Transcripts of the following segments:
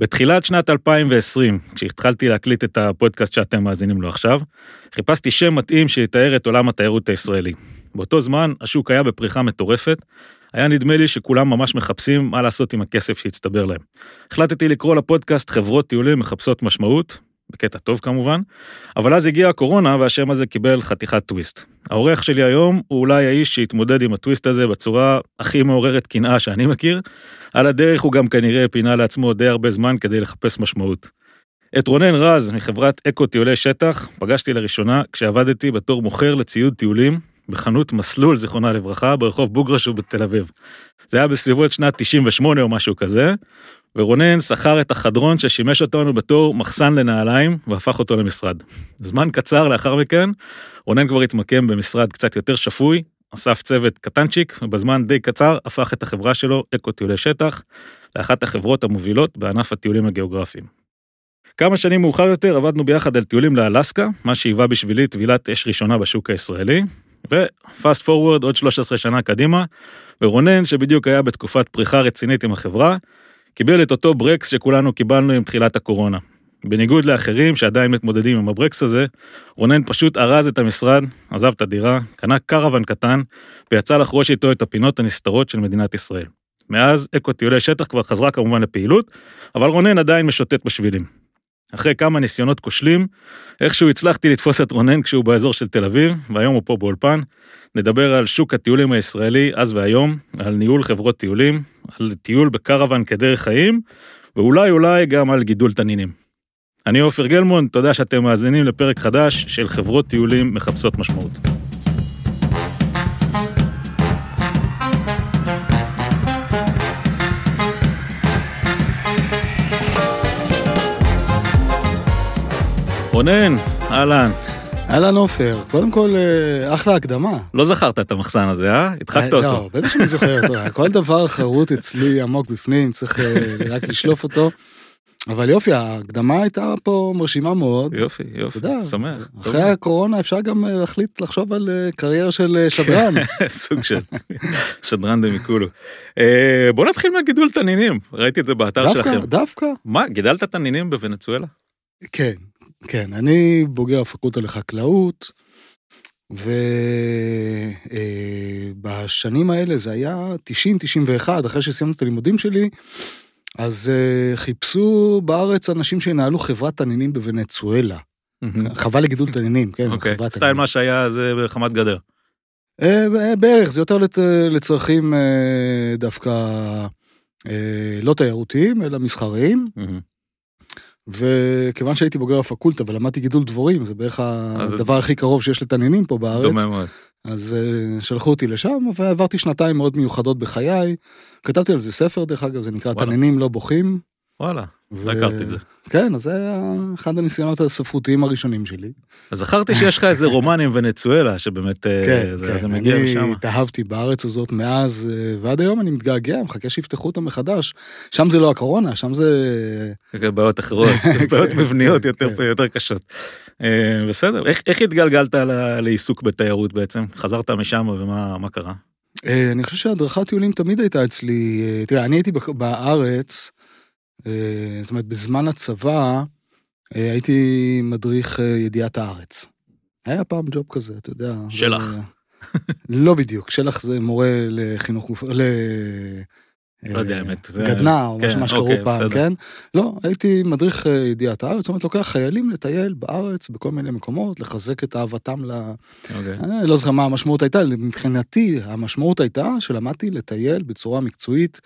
בתחילת שנת 2020, כשהתחלתי להקליט את הפודקאסט שאתם מאזינים לו עכשיו, חיפשתי שם מתאים שיתאר את עולם התיירות הישראלי. באותו זמן השוק היה בפריחה מטורפת, היה נדמה לי שכולם ממש מחפשים מה לעשות עם הכסף שהצטבר להם. החלטתי לקרוא לפודקאסט חברות טיולים מחפשות משמעות, בקטע טוב כמובן, אבל אז הגיעה הקורונה והשם הזה קיבל חתיכת טוויסט. העורך שלי היום הוא אולי האיש שהתמודד עם הטוויסט הזה בצורה הכי מעוררת קנאה שאני מכיר. על הדרך הוא גם כנראה פינה לעצמו די הרבה זמן כדי לחפש משמעות. את רונן רז מחברת אקו טיולי שטח פגשתי לראשונה כשעבדתי בתור מוכר לציוד טיולים בחנות מסלול, זיכרונה לברכה, ברחוב בוגרשוב בתל אביב. זה היה בסביבות שנת 98 או משהו כזה, ורונן שכר את החדרון ששימש אותנו בתור מחסן לנעליים והפך אותו למשרד. זמן קצר לאחר מכן, רונן כבר התמקם במשרד קצת יותר שפוי, אסף צוות קטנצ'יק, ובזמן די קצר הפך את החברה שלו, אקו טיולי שטח, לאחת החברות המובילות בענף הטיולים הגיאוגרפיים. כמה שנים מאוחר יותר עבדנו ביחד על טיולים לאלסקה, מה שהיווה בשבילי טבילת אש ראשונה בשוק הישראלי, ופאסט פורוורד עוד 13 שנה קדימה, ורונן, שבדיוק היה בתקופת פריחה רצינית עם החברה, קיבל את אותו ברקס שכולנו קיבלנו עם תחילת הקורונה. בניגוד לאחרים שעדיין מתמודדים עם הברקס הזה, רונן פשוט ארז את המשרד, עזב את הדירה, קנה קרוון קטן, ויצא לחרוש איתו את הפינות הנסתרות של מדינת ישראל. מאז אקו טיולי שטח כבר חזרה כמובן לפעילות, אבל רונן עדיין משוטט בשבילים. אחרי כמה ניסיונות כושלים, איכשהו הצלחתי לתפוס את רונן כשהוא באזור של תל אביב, והיום הוא פה באולפן. נדבר על שוק הטיולים הישראלי אז והיום, על ניהול חברות טיולים, על טיול בקרוון כדרך חיים, ואולי אולי גם על גידול תנינים. אני עופר גלמון, תודה שאתם מאזינים לפרק חדש של חברות טיולים מחפשות משמעות. רונן, אהלן. אהלן עופר, קודם כל אה, אחלה הקדמה. לא זכרת את המחסן הזה, אה? הדחקת אותו. לא, בטח שאני זוכר אותו, כל דבר חרוט אצלי עמוק בפנים, צריך אה, רק לשלוף אותו. אבל יופי, ההקדמה הייתה פה מרשימה מאוד. יופי, יופי, שמח. אחרי הקורונה אפשר גם להחליט לחשוב על קריירה של שדרן. סוג של שדרן דמיקולו. בוא נתחיל מהגידול תנינים, ראיתי את זה באתר שלכם. דווקא, דווקא. מה, גידלת תנינים בוונצואלה? כן, כן, אני בוגר הפקולטה לחקלאות, ובשנים אה, האלה זה היה 90-91, אחרי שסיימתי את הלימודים שלי, אז אה, חיפשו בארץ אנשים שינהלו חברת תנינים בוונצואלה. חווה לגידול תנינים, כן, אוקיי, חברת תנינים. סטייל מה שהיה זה בחמת גדר. אה, בערך, זה יותר לצרכים דווקא לא תיירותיים, אלא מסחריים. וכיוון שהייתי בוגר הפקולטה ולמדתי גידול דבורים, זה בערך הדבר הכי קרוב שיש לתנינים פה בארץ. דומה מאוד. אז uh, שלחו אותי לשם, ועברתי שנתיים מאוד מיוחדות בחיי. כתבתי על זה ספר, דרך אגב, זה נקרא. תנינים לא בוכים. וואלה, ו... לא הכרתי את זה. כן, אז זה היה אחד הניסיונות הספרותיים הראשונים שלי. אז זכרתי שיש לך איזה רומן עם ונצואלה, שבאמת אה, כן, זה, כן. זה מגיע משם. אני התאהבתי בארץ הזאת מאז, אה, ועד היום אני מתגעגע, מחכה שיפתחו אותה מחדש. שם זה לא הקורונה, שם זה... בעיות אחרות, בעיות מבניות יותר, כן. יותר קשות. אה, בסדר, איך, איך התגלגלת לעיסוק בתיירות בעצם? חזרת משם ומה קרה? אני חושב שהדרכת טיולים תמיד הייתה אצלי, תראה, אני הייתי בארץ, אה, זאת אומרת, בזמן הצבא אה, הייתי מדריך אה, ידיעת הארץ. היה פעם ג'וב כזה, אתה יודע. שלח. לא בדיוק, שלח זה מורה לחינוך גוף... ל... לא יודע, האמת. גדנ"ע, או כן, מה שקראו אוקיי, פעם, כן? לא, הייתי מדריך ידיעת הארץ, זאת אומרת, לוקח חיילים לטייל בארץ, בכל מיני מקומות, לחזק את אהבתם ל... אוקיי. לא זוכר מה המשמעות הייתה, מבחינתי, המשמעות הייתה שלמדתי לטייל בצורה מקצועית.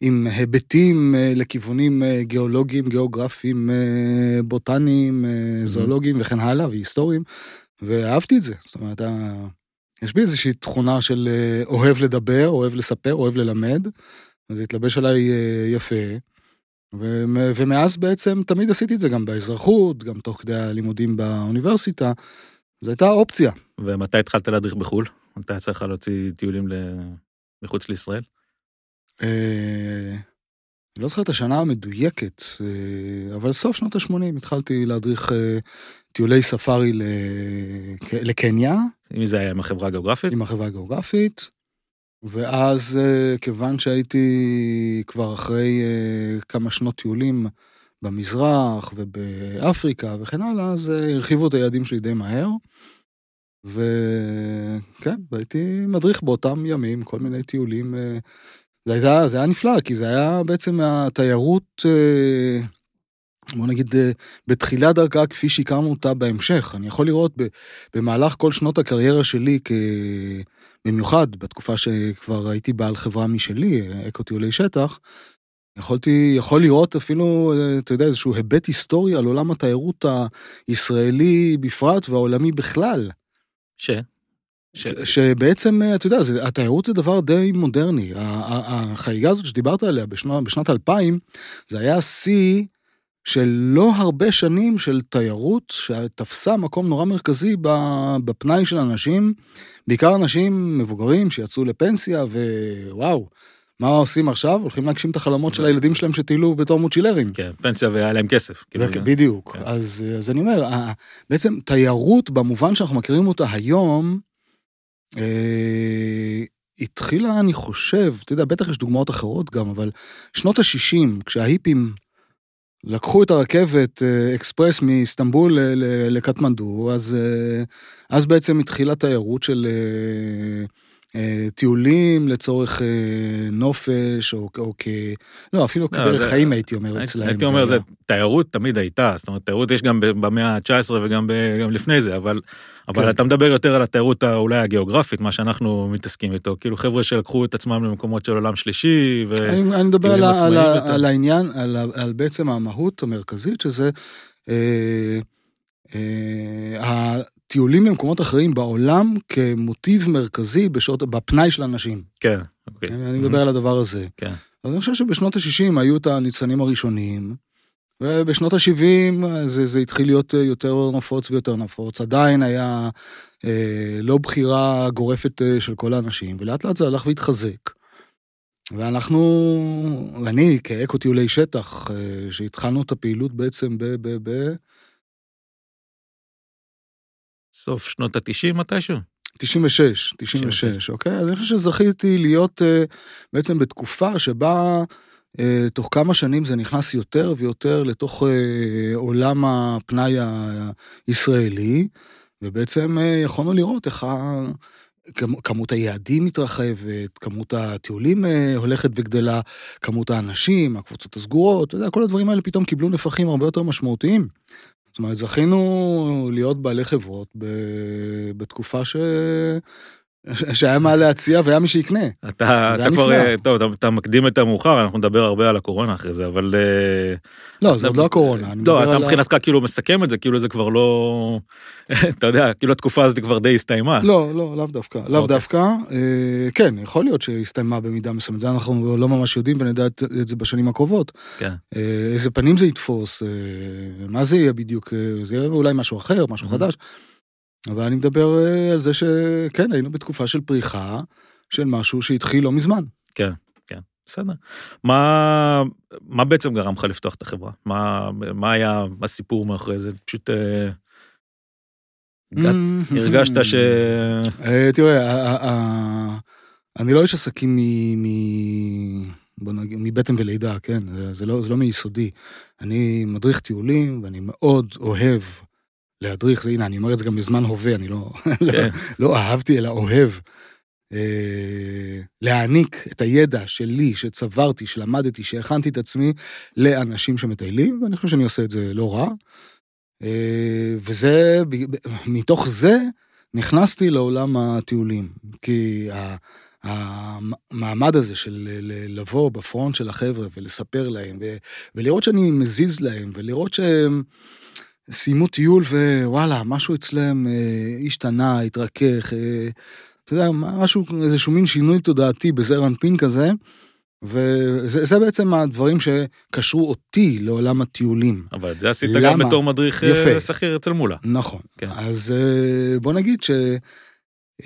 עם היבטים אה, לכיוונים אה, גיאולוגיים, גיאוגרפיים, אה, בוטניים, זואולוגיים וכן הלאה, והיסטוריים, ואהבתי את זה. זאת אומרת, יש בי איזושהי תכונה של אוהב לדבר, אוהב לספר, אוהב ללמד, וזה התלבש עליי יפה. ומאז בעצם תמיד עשיתי את זה גם באזרחות, גם תוך כדי הלימודים באוניברסיטה. זו הייתה אופציה. ומתי התחלת להדריך בחו"ל? מתי יצא לך להוציא טיולים מחוץ לישראל? אה, אני לא זוכר את השנה המדויקת, אה, אבל סוף שנות ה-80 התחלתי להדריך אה, טיולי ספארי לקניה. מי זה היה, עם החברה הגיאוגרפית? עם החברה הגיאוגרפית. ואז, כיוון שהייתי כבר אחרי כמה שנות טיולים במזרח ובאפריקה וכן הלאה, אז הרחיבו את היעדים שלי די מהר. וכן, והייתי מדריך באותם ימים, כל מיני טיולים. זה היה, זה היה נפלא, כי זה היה בעצם התיירות, בוא נגיד, בתחילת דרכה כפי שהכרנו אותה בהמשך. אני יכול לראות במהלך כל שנות הקריירה שלי, במיוחד בתקופה שכבר הייתי בעל חברה משלי, אקו טיולי שטח, יכולתי, יכול לראות אפילו, אתה יודע, איזשהו היבט היסטורי על עולם התיירות הישראלי בפרט והעולמי בכלל. ש? ש... שבעצם, אתה יודע, זה, התיירות זה דבר די מודרני. החגיגה הזאת שדיברת עליה בשנה, בשנת 2000, זה היה שיא של לא הרבה שנים של תיירות שתפסה מקום נורא מרכזי בפנאי של אנשים, בעיקר אנשים מבוגרים שיצאו לפנסיה, ווואו. מה עושים עכשיו? הולכים להגשים את החלומות של הילדים שלהם שטיילו בתור מוצ'ילרים. כן, פנסיה והיה להם כסף. כאילו, בדיוק. כן. אז, אז אני אומר, בעצם תיירות במובן שאנחנו מכירים אותה היום, אה, התחילה, אני חושב, אתה יודע, בטח יש דוגמאות אחרות גם, אבל שנות ה-60, כשההיפים לקחו את הרכבת אה, אקספרס מאיסטנבול לקטמנדו, אז, אה, אז בעצם התחילה תיירות של... אה, אה, טיולים לצורך אה, נופש, או, או כ... לא, אפילו לא, כדרך חיים הייתי אומר אצלהם. הייתי אומר, זה תיירות תמיד הייתה, זאת אומרת, תיירות יש גם במאה ה-19 וגם גם לפני זה, אבל, אבל כן. אתה מדבר יותר על התיירות אולי הגיאוגרפית, מה שאנחנו מתעסקים איתו, כאילו חבר'ה שלקחו את עצמם למקומות של עולם שלישי, ו... אני, אני מדבר על, על, על העניין, על, על בעצם המהות המרכזית, שזה... אה, אה, טיולים למקומות אחרים בעולם כמוטיב מרכזי בשעות, בפנאי של אנשים. כן, אוקיי. אני מדבר על הדבר הזה. כן. אז אני חושב שבשנות ה-60 היו את הניצנים הראשונים, ובשנות ה-70 זה, זה התחיל להיות יותר נפוץ ויותר נפוץ. עדיין היה אה, לא בחירה גורפת אה, של כל האנשים, ולאט לאט זה הלך והתחזק. ואנחנו, אני כאקו טיולי שטח, אה, שהתחלנו את הפעילות בעצם ב... ב, ב סוף שנות ה-90 מתישהו? 96, 96, אוקיי? אז אני חושב שזכיתי להיות uh, בעצם בתקופה שבה תוך כמה שנים זה נכנס יותר ויותר לתוך uh, עולם הפנאי הישראלי, ובעצם uh, יכולנו לראות איך ה... כמות היעדים מתרחבת, כמות הטיולים הולכת וגדלה, כמות האנשים, הקבוצות הסגורות, אתה יודע, כל הדברים האלה פתאום קיבלו נפחים הרבה יותר משמעותיים. זאת אומרת, זכינו להיות בעלי חברות בתקופה ש... שהיה מה להציע והיה מי שיקנה. אתה, אתה כבר, אה, טוב, אתה, אתה מקדים את המאוחר, אנחנו נדבר הרבה על הקורונה אחרי זה, אבל... אה, לא, זה עוד לא הקורונה. לא, אתה מבחינתך ה... כאילו מסכם את זה, כאילו זה כבר לא... אתה יודע, כאילו התקופה הזאת כבר די הסתיימה. לא, לא, לאו דווקא, לאו אוקיי. דווקא. אה, כן, יכול להיות שהסתיימה במידה מסוימת, זה אנחנו לא ממש יודעים ונדע את, את זה בשנים הקרובות. כן. איזה פנים זה יתפוס, מה זה יהיה בדיוק, זה יהיה אולי משהו אחר, משהו חדש. אבל אני מדבר אה, על זה שכן, היינו בתקופה של פריחה של משהו שהתחיל לא מזמן. כן, כן, בסדר. מה, מה בעצם גרם לך לפתוח את החברה? מה, מה היה הסיפור מאחורי זה? פשוט... אה, הרגשת ש... אה, תראה, אני לא איש עסקים מ... בוא נגיד, מבטן ולידה, כן? זה לא, זה לא מיסודי. אני מדריך טיולים, ואני מאוד אוהב להדריך, זה הנה, אני אומר את זה גם בזמן הווה, אני לא, לא, כן. לא אהבתי, אלא אוהב. אה, להעניק את הידע שלי, שצברתי, שלמדתי, שהכנתי את עצמי לאנשים שמטיילים, ואני חושב שאני עושה את זה לא רע. אה, וזה, מתוך זה נכנסתי לעולם הטיולים, כי המעמד הזה של לבוא בפרונט של החבר'ה ולספר להם, ולראות שאני מזיז להם, ולראות שהם... סיימו טיול ווואלה, משהו אצלם אה, השתנה, התרכך, אה, אתה יודע, משהו, איזשהו מין שינוי תודעתי בזר אנפין כזה, וזה בעצם הדברים שקשרו אותי לעולם הטיולים. אבל את זה עשית למה? גם בתור מדריך אה, שכיר אצל מולה. נכון. כן. אז אה, בוא נגיד ש...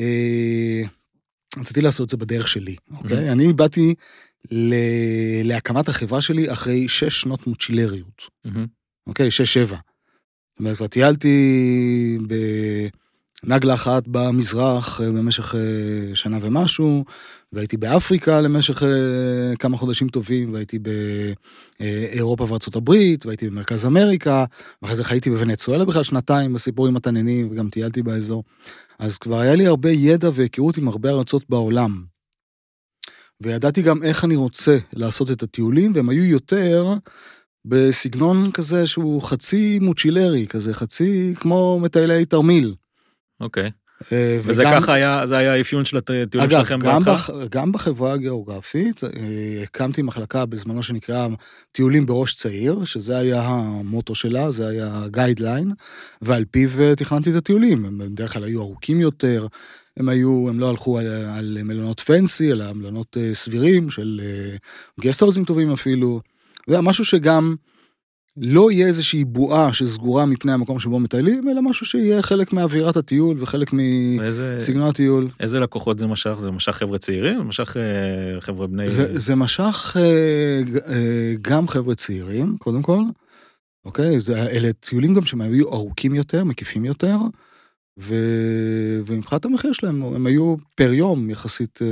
אה, רציתי לעשות את זה בדרך שלי, אוקיי? Mm-hmm. אני באתי ל... להקמת החברה שלי אחרי שש שנות מוצ'ילריות, mm-hmm. אוקיי? שש-שבע. אומרת, כבר טיילתי בנגלה אחת במזרח אה, במשך אה, שנה ומשהו, והייתי באפריקה למשך uh, כמה חודשים טובים, והייתי באירופה וארצות הברית, והייתי במרכז אמריקה, ואחרי זה חייתי בוונצואלה בכלל שנתיים בסיפורים התננים, וגם טיילתי באזור. אז כבר היה לי הרבה ידע והיכרות עם הרבה ארצות בעולם. וידעתי גם איך אני רוצה לעשות את הטיולים, והם היו יותר בסגנון כזה שהוא חצי מוצ'ילרי, כזה חצי כמו מטיילי תרמיל. אוקיי. אה, וזה וגם, ככה היה, זה היה האפיון של הטיולים שלכם בהתחלה? אגב, גם בחברה הגיאוגרפית, אה, הקמתי מחלקה בזמנו שנקרא טיולים בראש צעיר, שזה היה המוטו שלה, זה היה גיידליין, ועל פיו אה, תכננתי את הטיולים. הם בדרך כלל היו ארוכים יותר, הם היו, הם לא הלכו על, על מלונות פנסי, אלא מלונות סבירים של גסטהאוזים טובים אפילו. זה היה משהו שגם... לא יהיה איזושהי בועה שסגורה מפני המקום שבו מטיילים, אלא משהו שיהיה חלק מאווירת הטיול וחלק מסגנון הטיול. איזה לקוחות זה משך? זה משך חבר'ה צעירים? משך אה, חבר'ה בני... זה, זה משך אה, אה, גם חבר'ה צעירים, קודם כל. אוקיי? זה, אלה טיולים גם שהם היו ארוכים יותר, מקיפים יותר, ו... ומבחינת המחיר שלהם, הם היו פר יום יחסית אה,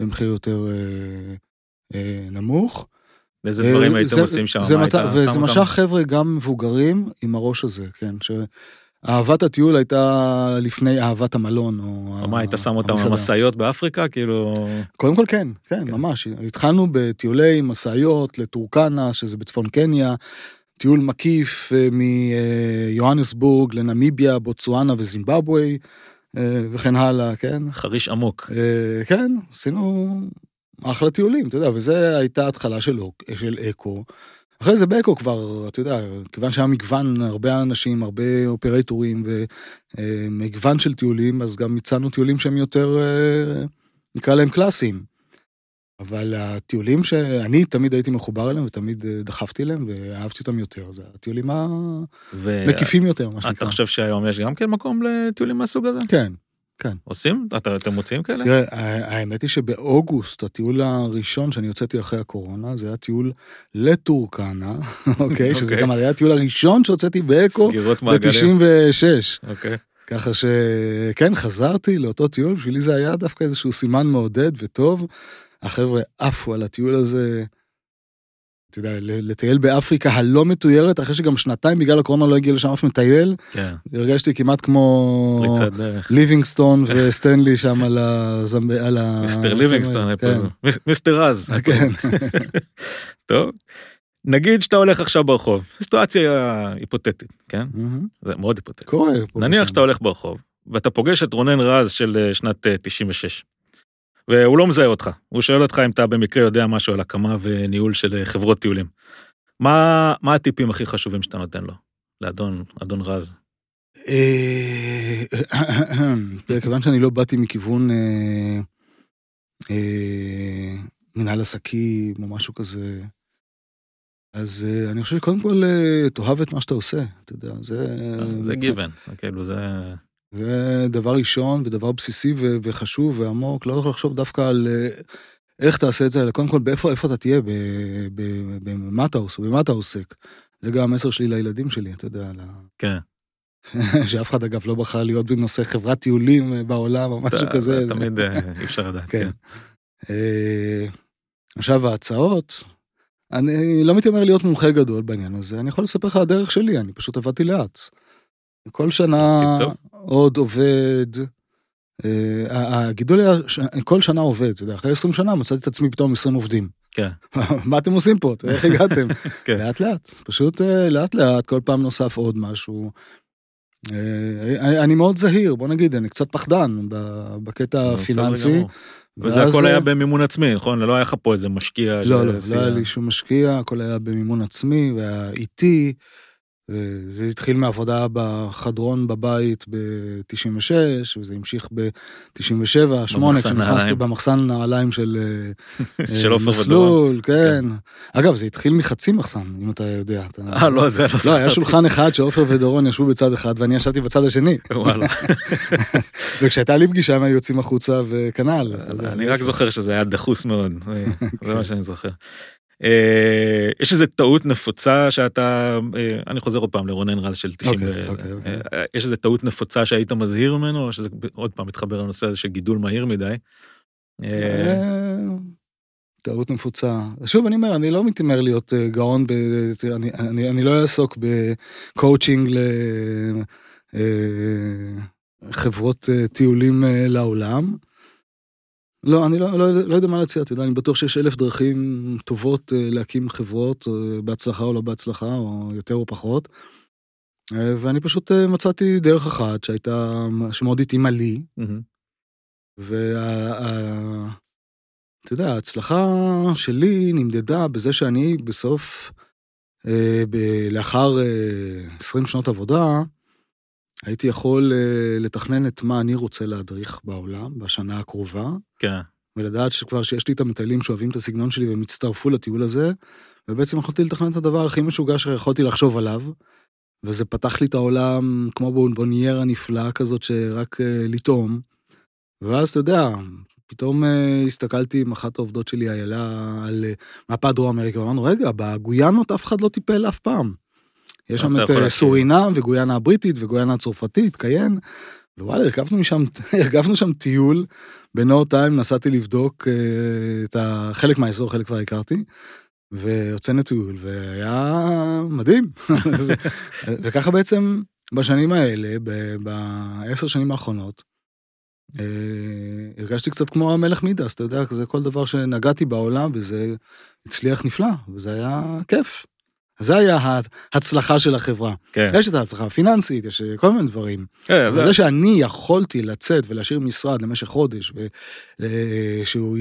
במחיר יותר אה, אה, נמוך. איזה דברים אה, הייתם עושים שם? זה מת... וזה משך חבר'ה גם מבוגרים עם הראש הזה, כן. שאהבת הטיול הייתה לפני אהבת המלון. או מה, היית שם אותם במשאיות באפריקה? כאילו... קודם כל כן, כן, כן, ממש. התחלנו בטיולי משאיות לטורקנה, שזה בצפון קניה, טיול מקיף אה, מיוהנסבורג לנמיביה, בוצואנה וזימבבואה. אה, וכן הלאה, כן? חריש עמוק. כן, עשינו אחלה טיולים, אתה יודע, וזו הייתה התחלה של, של אקו. אחרי זה באקו כבר, אתה יודע, כיוון שהיה מגוון, הרבה אנשים, הרבה אופרטורים ומגוון של טיולים, אז גם הצענו טיולים שהם יותר, אה, נקרא להם קלאסיים. אבל הטיולים שאני תמיד הייתי מחובר אליהם ותמיד אה, דחפתי אליהם ואהבתי אותם יותר, זה הטיולים המקיפים יותר, מה שנקרא. אתה חושב שהיום יש גם כן מקום לטיולים מהסוג הזה? כן, כן. עושים? אתה, אתם מוצאים כאלה? תראה, האמת היא שבאוגוסט, הטיול הראשון שאני הוצאתי אחרי הקורונה, זה היה טיול לטורקנה, אוקיי? שזה אוקיי. גם היה הטיול הראשון שהוצאתי באקו ב-96. אוקיי. ככה שכן, חזרתי לאותו טיול, בשבילי זה היה דווקא איזשהו סימן מעודד וטוב. החבר'ה עפו על הטיול הזה. אתה יודע, לטייל באפריקה הלא מתוירת, אחרי שגם שנתיים בגלל הקורונה לא הגיע לשם אף מטייל. כן. הרגשתי כמעט כמו ליבינגסטון וסטנלי שם על ה... מיסטר ליבינגסטון, כן. מיסטר רז. כן. טוב. נגיד שאתה הולך עכשיו ברחוב, סיטואציה היפותטית, כן? זה מאוד היפותטי. קורה. נניח שאתה הולך ברחוב, ואתה פוגש את רונן רז של אה, שנת 96. אה, והוא לא מזהה אותך, הוא שואל אותך אם אתה במקרה יודע משהו על הקמה וניהול של חברות טיולים. מה, מה הטיפים הכי חשובים שאתה נותן לו, לאדון, אדון רז? אה, כיוון שאני לא באתי מכיוון אה, אה, מנהל עסקים או משהו כזה, אז אני חושב שקודם כל תאהב את מה שאתה עושה, אתה יודע, זה... זה גיוון, כאילו זה... זה דבר ראשון ודבר בסיסי ו- וחשוב ועמוק, לא יכול לחשוב דווקא על אה, איך תעשה את זה, אלא קודם כל באיפה איפה אתה תהיה, במה אתה עושה, במה אתה עוסק. זה גם המסר שלי לילדים שלי, אתה יודע. כן. שאף אחד אגב לא בחר להיות בנושא חברת טיולים אה, בעולם או משהו כזה. תמיד אה, אי אפשר לדעת, כן. כן. עכשיו ההצעות, אני לא מתיימר להיות מומחה גדול בעניין הזה, אני יכול לספר לך הדרך שלי, אני פשוט עבדתי לאט. כל שנה עוד עובד. אה, הגידול היה, כל שנה עובד, אתה יודע, אחרי 20 שנה מצאתי את עצמי פתאום 20 עובדים. כן. מה אתם עושים פה? איך הגעתם? כן. לאט לאט, פשוט אה, לאט לאט, כל פעם נוסף עוד משהו. אה, אני מאוד זהיר, בוא נגיד, אני קצת פחדן בקטע הפיננסי. וזה הכל היה במימון עצמי, נכון? לא היה לך פה איזה משקיע. לא, לא, לא היה לי שום משקיע, הכל היה במימון עצמי, והיה איטי. זה התחיל מעבודה בחדרון בבית ב-96, וזה המשיך ב-97, 8, כשנכנסתי במחסן נעליים של, אה, של עופר מסלול, כן. כן. אגב, זה התחיל מחצי מחסן, אם אתה יודע. אה, לא, זה לא לא, היה שולחן אחד שעופר ודורון ישבו בצד אחד, ואני ישבתי בצד השני. וואלה. וכשהייתה לי פגישה הם היו יוצאים החוצה וכנ"ל. אני רק זוכר שזה היה דחוס מאוד, זה מה שאני זוכר. אה, יש איזה טעות נפוצה שאתה, אה, אני חוזר עוד פעם לרונן רז של 90, אוקיי, אוקיי, אוקיי. אה, יש איזה טעות נפוצה שהיית מזהיר ממנו, או שזה עוד פעם מתחבר לנושא הזה של גידול מהיר מדי, טעות נפוצה. שוב, אני אומר, אני לא מתיימר להיות גאון, ב... אני, אני, אני לא אעסוק בקואוצ'ינג לחברות טיולים לעולם. לא, אני לא, לא, לא יודע מה להציע, אתה יודע, אני בטוח שיש אלף דרכים טובות להקים חברות, בהצלחה או לא בהצלחה, או יותר או פחות. ואני פשוט מצאתי דרך אחת שהייתה, שמאוד התאימה לי. וה... אתה יודע, ההצלחה שלי נמדדה בזה שאני בסוף, אה, ב- לאחר אה, 20 שנות עבודה, הייתי יכול אה, לתכנן את מה אני רוצה להדריך בעולם בשנה הקרובה. כן. ולדעת שכבר שיש לי את המטיילים שאוהבים את הסגנון שלי והם הצטרפו לטיול הזה, ובעצם יכולתי לתכנן את הדבר הכי משוגע שיכולתי לחשוב עליו, וזה פתח לי את העולם כמו בוניירה נפלאה כזאת שרק אה, לטעום. ואז אתה יודע, פתאום אה, הסתכלתי עם אחת העובדות שלי, איילה, על אה, מפת דרום אמריקה, ואמרנו, רגע, בגויאנות אף אחד לא טיפל אף פעם. יש שם את אה, סורינם וגויאנה הבריטית וגויאנה הצרפתית, קיין, ווואלה, הרכבנו משם, הרכבנו שם טיול, בנו טיים נסעתי לבדוק את חלק מהאזור, חלק כבר הכרתי. והוצאנו טיול, והיה מדהים. וככה בעצם בשנים האלה, בעשר שנים האחרונות, אה, הרגשתי קצת כמו המלך מידס, אתה יודע, זה כל דבר שנגעתי בעולם וזה הצליח נפלא, וזה היה כיף. זה היה ההצלחה של החברה. כן. יש את ההצלחה הפיננסית, יש כל מיני דברים. כן, אבל זה... זה שאני יכולתי לצאת ולהשאיר משרד למשך חודש, ושהוא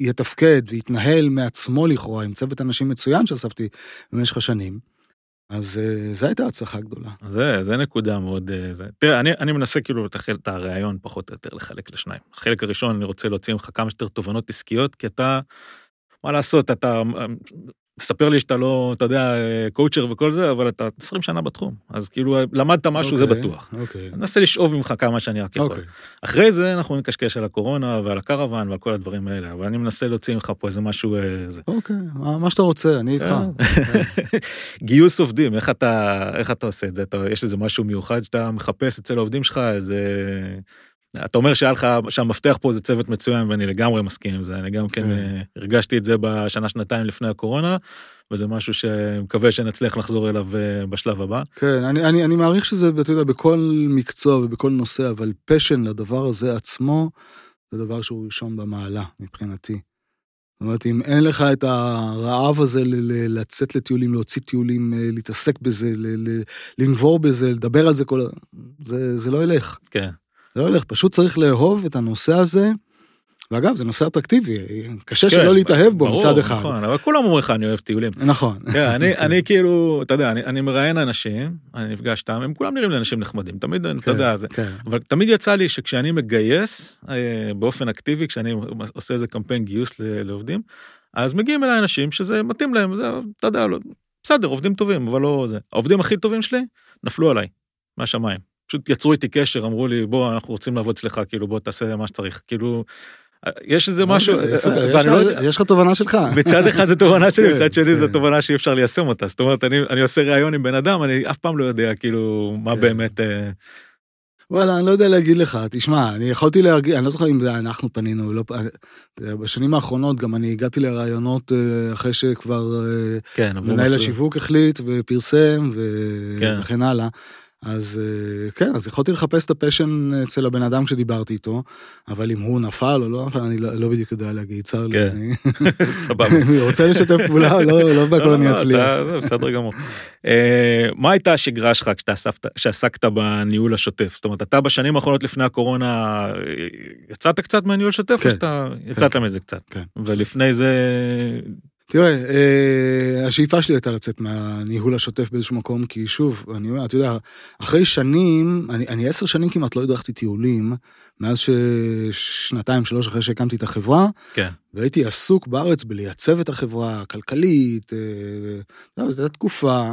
יתפקד ויתנהל מעצמו לכאורה עם צוות אנשים מצוין שאספתי במשך השנים, אז אה, זו הייתה הצלחה גדולה. זה, זה נקודה מאוד... אה, זה. תראה, אני, אני מנסה כאילו לתחל את הרעיון פחות או יותר לחלק לשניים. החלק הראשון, אני רוצה להוציא ממך כמה שיותר תובנות עסקיות, כי אתה, מה לעשות, אתה תספר לי שאתה לא, אתה יודע, קואוצ'ר וכל זה, אבל אתה 20 שנה בתחום, אז כאילו למדת משהו, okay, זה אוקיי, בטוח. אוקיי. אני אנסה לשאוב ממך כמה שאני רק יכול. Okay. אוקיי. אחרי זה אנחנו נקשקש על הקורונה ועל הקרוון ועל כל הדברים האלה, אבל אני מנסה להוציא ממך פה איזה משהו... אה, זה. אוקיי, okay, מה, מה שאתה רוצה, אני איתך. אה. גיוס עובדים, איך אתה, איך אתה עושה את זה? אתה, יש איזה משהו מיוחד שאתה מחפש אצל העובדים שלך, איזה... אתה אומר שהיה לך, שהמפתח פה זה צוות מצוין ואני לגמרי מסכים עם זה, אני גם כן, כן אה, הרגשתי את זה בשנה שנתיים לפני הקורונה, וזה משהו שמקווה שנצליח לחזור אליו אה, בשלב הבא. כן, אני, אני, אני מעריך שזה, אתה יודע, בכל מקצוע ובכל נושא, אבל פשן לדבר הזה עצמו, זה דבר שהוא ראשון במעלה מבחינתי. זאת אומרת, אם אין לך את הרעב הזה לצאת לטיולים, להוציא טיולים, אה, להתעסק בזה, לנבור בזה, לדבר על זה כל... זה, זה לא ילך. כן. זה לא הולך, פשוט צריך לאהוב את הנושא הזה. ואגב, זה נושא אטרקטיבי, קשה כן, שלא להתאהב בו ברור, מצד אחד. נכון, אבל כולם אומרים לך, אני אוהב טיולים. נכון. כן, אני. אני כאילו, אתה יודע, אני, אני מראיין אנשים, אני נפגש איתם, הם כולם נראים לי אנשים נחמדים, תמיד, כן, אתה יודע, זה, כן. אבל תמיד יצא לי שכשאני מגייס אה, באופן אקטיבי, כשאני עושה איזה קמפיין גיוס לעובדים, אז מגיעים אליי אנשים שזה מתאים להם, זה, אתה יודע, לא, בסדר, עובדים טובים, אבל לא זה. העובדים הכי טובים שלי נפלו עליי, מהשמיים. פשוט יצרו איתי קשר, אמרו לי, בוא, אנחנו רוצים לעבוד אצלך, כאילו, בוא תעשה מה שצריך. כאילו, יש איזה משהו, לא יש לך תובנה שלך. מצד אחד זה תובנה שלי, כן, מצד שני זה כן. תובנה שאי אפשר ליישם אותה. זאת אומרת, אני עושה ראיון עם בן אדם, אני אף פעם לא יודע, כאילו, מה כן. באמת... אה, וואלה, אני לא יודע להגיד לך, תשמע, אני יכולתי להרגיש, אני לא זוכר אם זה אנחנו פנינו, לא, בשנים האחרונות גם אני הגעתי לרעיונות אה, אחרי שכבר כן, מנהל השיווק החליט ופרסם וכן הלאה. אז אה, כן, אז יכולתי לחפש את הפשן אצל הבן אדם שדיברתי איתו, אבל אם הוא נפל או לא נפל, אני לא, לא בדיוק יודע להגיד, צר לי. כן, סבבה. רוצה לשתף פעולה, לא, לא בהכל אני אצליח. זה בסדר גמור. אה, מה הייתה השגרה שלך כשעסקת בניהול השוטף? זאת אומרת, אתה בשנים האחרונות לפני הקורונה, יצאת קצת מהניהול שוטף, או כן. שאתה יצאת כן. מזה קצת? כן. ולפני זה... תראה, אה, השאיפה שלי הייתה לצאת מהניהול השוטף באיזשהו מקום, כי שוב, אני אומר, אתה יודע, אחרי שנים, אני, אני עשר שנים כמעט לא הדרכתי טיולים, מאז ששנתיים, שלוש אחרי שהקמתי את החברה, כן. והייתי עסוק בארץ בלייצב את החברה הכלכלית, אה, זו הייתה תקופה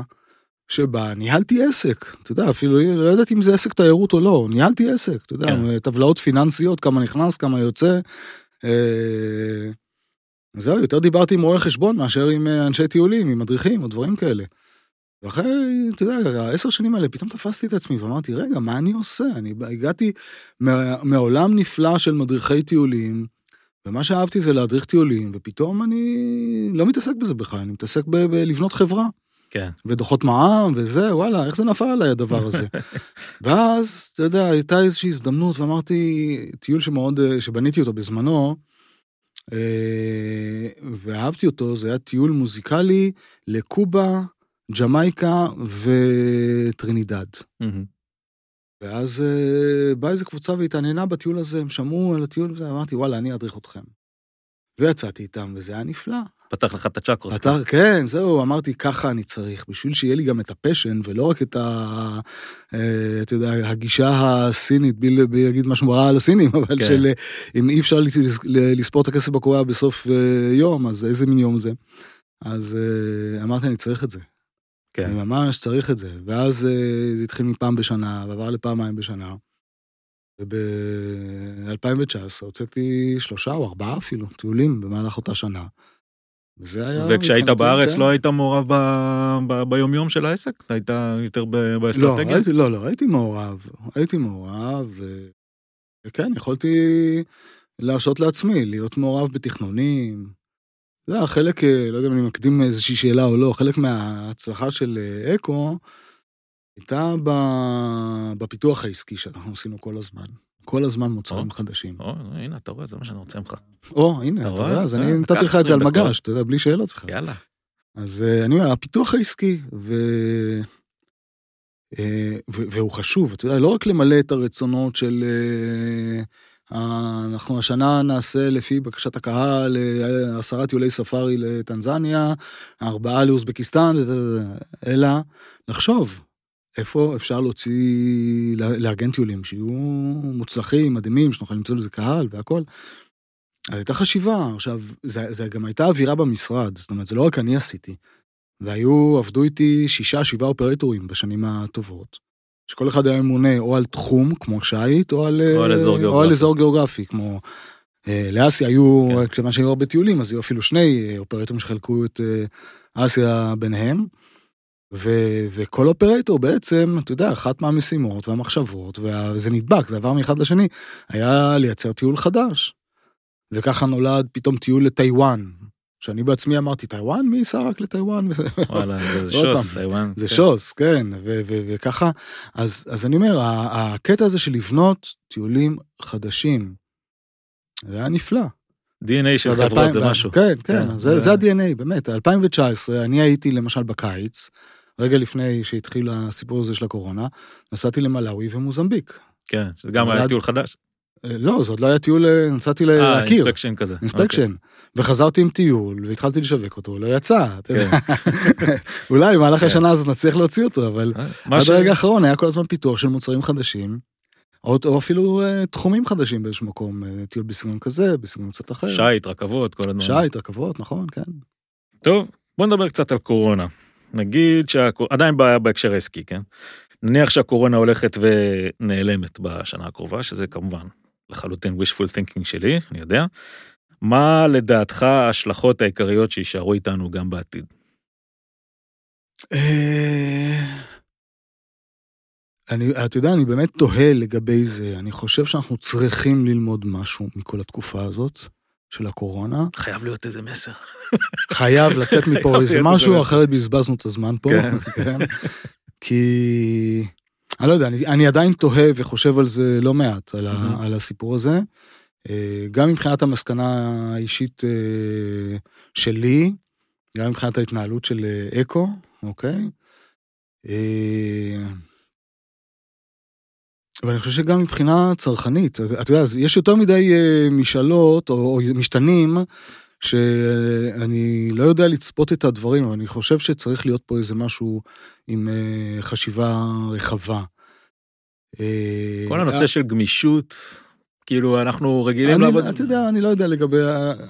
שבה ניהלתי עסק, אתה יודע, אפילו לא ידעתי אם זה עסק תיירות או לא, ניהלתי עסק, אתה יודע, כן. טבלאות פיננסיות, כמה נכנס, כמה יוצא. אה, זהו, יותר דיברתי עם רואי חשבון מאשר עם אה, אנשי טיולים, עם מדריכים או דברים כאלה. ואחרי, אתה יודע, העשר שנים האלה, פתאום תפסתי את עצמי ואמרתי, רגע, מה אני עושה? אני הגעתי מעולם נפלא של מדריכי טיולים, ומה שאהבתי זה להדריך טיולים, ופתאום אני לא מתעסק בזה בכלל, אני מתעסק בלבנות חברה. כן. ודוחות מע"מ וזה, וואלה, איך זה נפל עליי הדבר הזה. ואז, אתה יודע, הייתה איזושהי הזדמנות, ואמרתי, טיול שמאוד, שבניתי אותו בזמנו, אה, ואהבתי אותו, זה היה טיול מוזיקלי לקובה, ג'מייקה וטרינידד. ואז אה, באה איזה קבוצה והתעניינה בטיול הזה, הם שמעו על הטיול הזה, אמרתי, וואלה, אני אדריך אתכם. ויצאתי איתם, וזה היה נפלא. פתח לך את הצ'קרות. פתח, כן, זהו, אמרתי, ככה אני צריך, בשביל שיהיה לי גם את ה passion, ולא רק את ה... אה, אתה יודע, הגישה הסינית, בלי, להגיד משהו רע על הסינים, אבל כן. של אם אי אפשר לספור את הכסף בקוריאה בסוף uh, יום, אז איזה מין יום זה? אז אמרתי, אני צריך את זה. כן. אני ממש צריך את זה. ואז זה התחיל מפעם בשנה, ועבר לפעמיים בשנה. וב-2019 הוצאתי שלושה או ארבעה אפילו טיולים במהלך אותה שנה. וזה היה... וכשהיית בארץ כן. לא היית מעורב ב... ב... ביומיום של העסק? היית יותר באסטרטגיה? לא, הייתי, לא, לא, הייתי מעורב. הייתי מעורב, ו... וכן, יכולתי להרשות לעצמי להיות מעורב בתכנונים. זה היה חלק, אה, לא יודע אם אני מקדים איזושהי שאלה או לא, חלק מההצלחה של אה, אקו הייתה בפיתוח העסקי שאנחנו עשינו כל הזמן. כל הזמן מוצרים חדשים. או, הנה, אתה רואה, זה מה שאני רוצה ממך. או, הנה, אתה רואה? אז אני נתתי לך את זה על מגש, אתה יודע, בלי שאלות בכלל. יאללה. אז אה, אני אומר, הפיתוח העסקי, ו... והוא חשוב, אתה יודע, לא רק למלא את הרצונות של אנחנו השנה נעשה לפי בקשת הקהל עשרה טיולי ספארי לטנזניה, ארבעה לאוזבקיסטן, אלא לחשוב איפה אפשר להוציא, לארגן טיולים שיהיו מוצלחים, מדהימים, שנוכל למצוא לזה קהל והכל. הייתה חשיבה, עכשיו, זה, זה גם הייתה אווירה במשרד, זאת אומרת, זה לא רק אני עשיתי. והיו, עבדו איתי שישה, שבעה אופרטורים בשנים הטובות. שכל אחד היה ממונה או על תחום, כמו שיט, או על, או על, אזור, או על אזור גיאוגרפי, כמו... אה, לאסיה היו, כן. כשמה שהיו הרבה טיולים, אז היו אפילו שני אה, אופרטורים שחלקו את אה, אסיה ביניהם. ו, וכל אופרטור בעצם, אתה יודע, אחת מהמשימות והמחשבות, וזה נדבק, זה עבר מאחד לשני, היה לייצר טיול חדש. וככה נולד פתאום טיול לטיוואן, שאני בעצמי אמרתי, טיוואן? מי ייסע רק לטיוואן? וואלה, זה שוס, טיוואן. זה כן. שוס, כן, וככה. אז אני אומר, הקטע הזה של לבנות טיולים חדשים, זה היה נפלא. DNA של חברות זה משהו. כן, כן, כן זה ה-DNA, באמת. 2019, אני הייתי למשל בקיץ, רגע לפני שהתחיל הסיפור הזה של הקורונה, נסעתי למלאווי ומוזמביק. כן, שזה גם היה טיול חדש. לא, זה עוד לא היה טיול, נסעתי אה, להכיר. אה, inspection כזה. inspection. אוקיי. וחזרתי עם טיול, והתחלתי לשווק אותו, לא יצא, אתה יודע. כן. אולי במהלך כן. השנה הזאת נצליח להוציא אותו, אבל אה, עד הרגע האחרון היה כל הזמן פיתוח של מוצרים חדשים, או אפילו אה, תחומים חדשים באיזשהו מקום, טיול בסגנון כזה, בסגנון קצת אחר. שיט, רכבות, כל הדברים. שיט, רכבות, נכון, כן. טוב, בוא נדבר קצת על קורונה. נגיד שעדיין בעיה בהקשר העסקי, כן? נניח שהקורונה הולכת ונעלמת בשנה הקרובה, שזה כמובן לחלוטין wishful thinking שלי, אני יודע. מה לדעתך ההשלכות העיקריות שיישארו איתנו גם בעתיד? אה, אני, אתה יודע, אני באמת תוהה לגבי זה. אני חושב שאנחנו צריכים ללמוד משהו מכל התקופה הזאת של הקורונה. חייב להיות איזה מסר. חייב לצאת מפה איזה משהו, אחרת בזבזנו את הזמן פה. כן. כן. כי אני לא יודע, אני, אני עדיין תוהה וחושב על זה לא מעט, על, ה, על הסיפור הזה. אה, גם מבחינת המסקנה האישית אה, שלי, גם מבחינת ההתנהלות של אה, אקו, אוקיי? ואני חושב שגם מבחינה צרכנית, אתה יודע, יש יותר מדי משאלות או, או משתנים, שאני לא יודע לצפות את הדברים, אבל אני חושב שצריך להיות פה איזה משהו עם חשיבה רחבה. כל הנושא של גמישות, כאילו, אנחנו רגילים לעבוד... אתה יודע, אני לא יודע לגבי...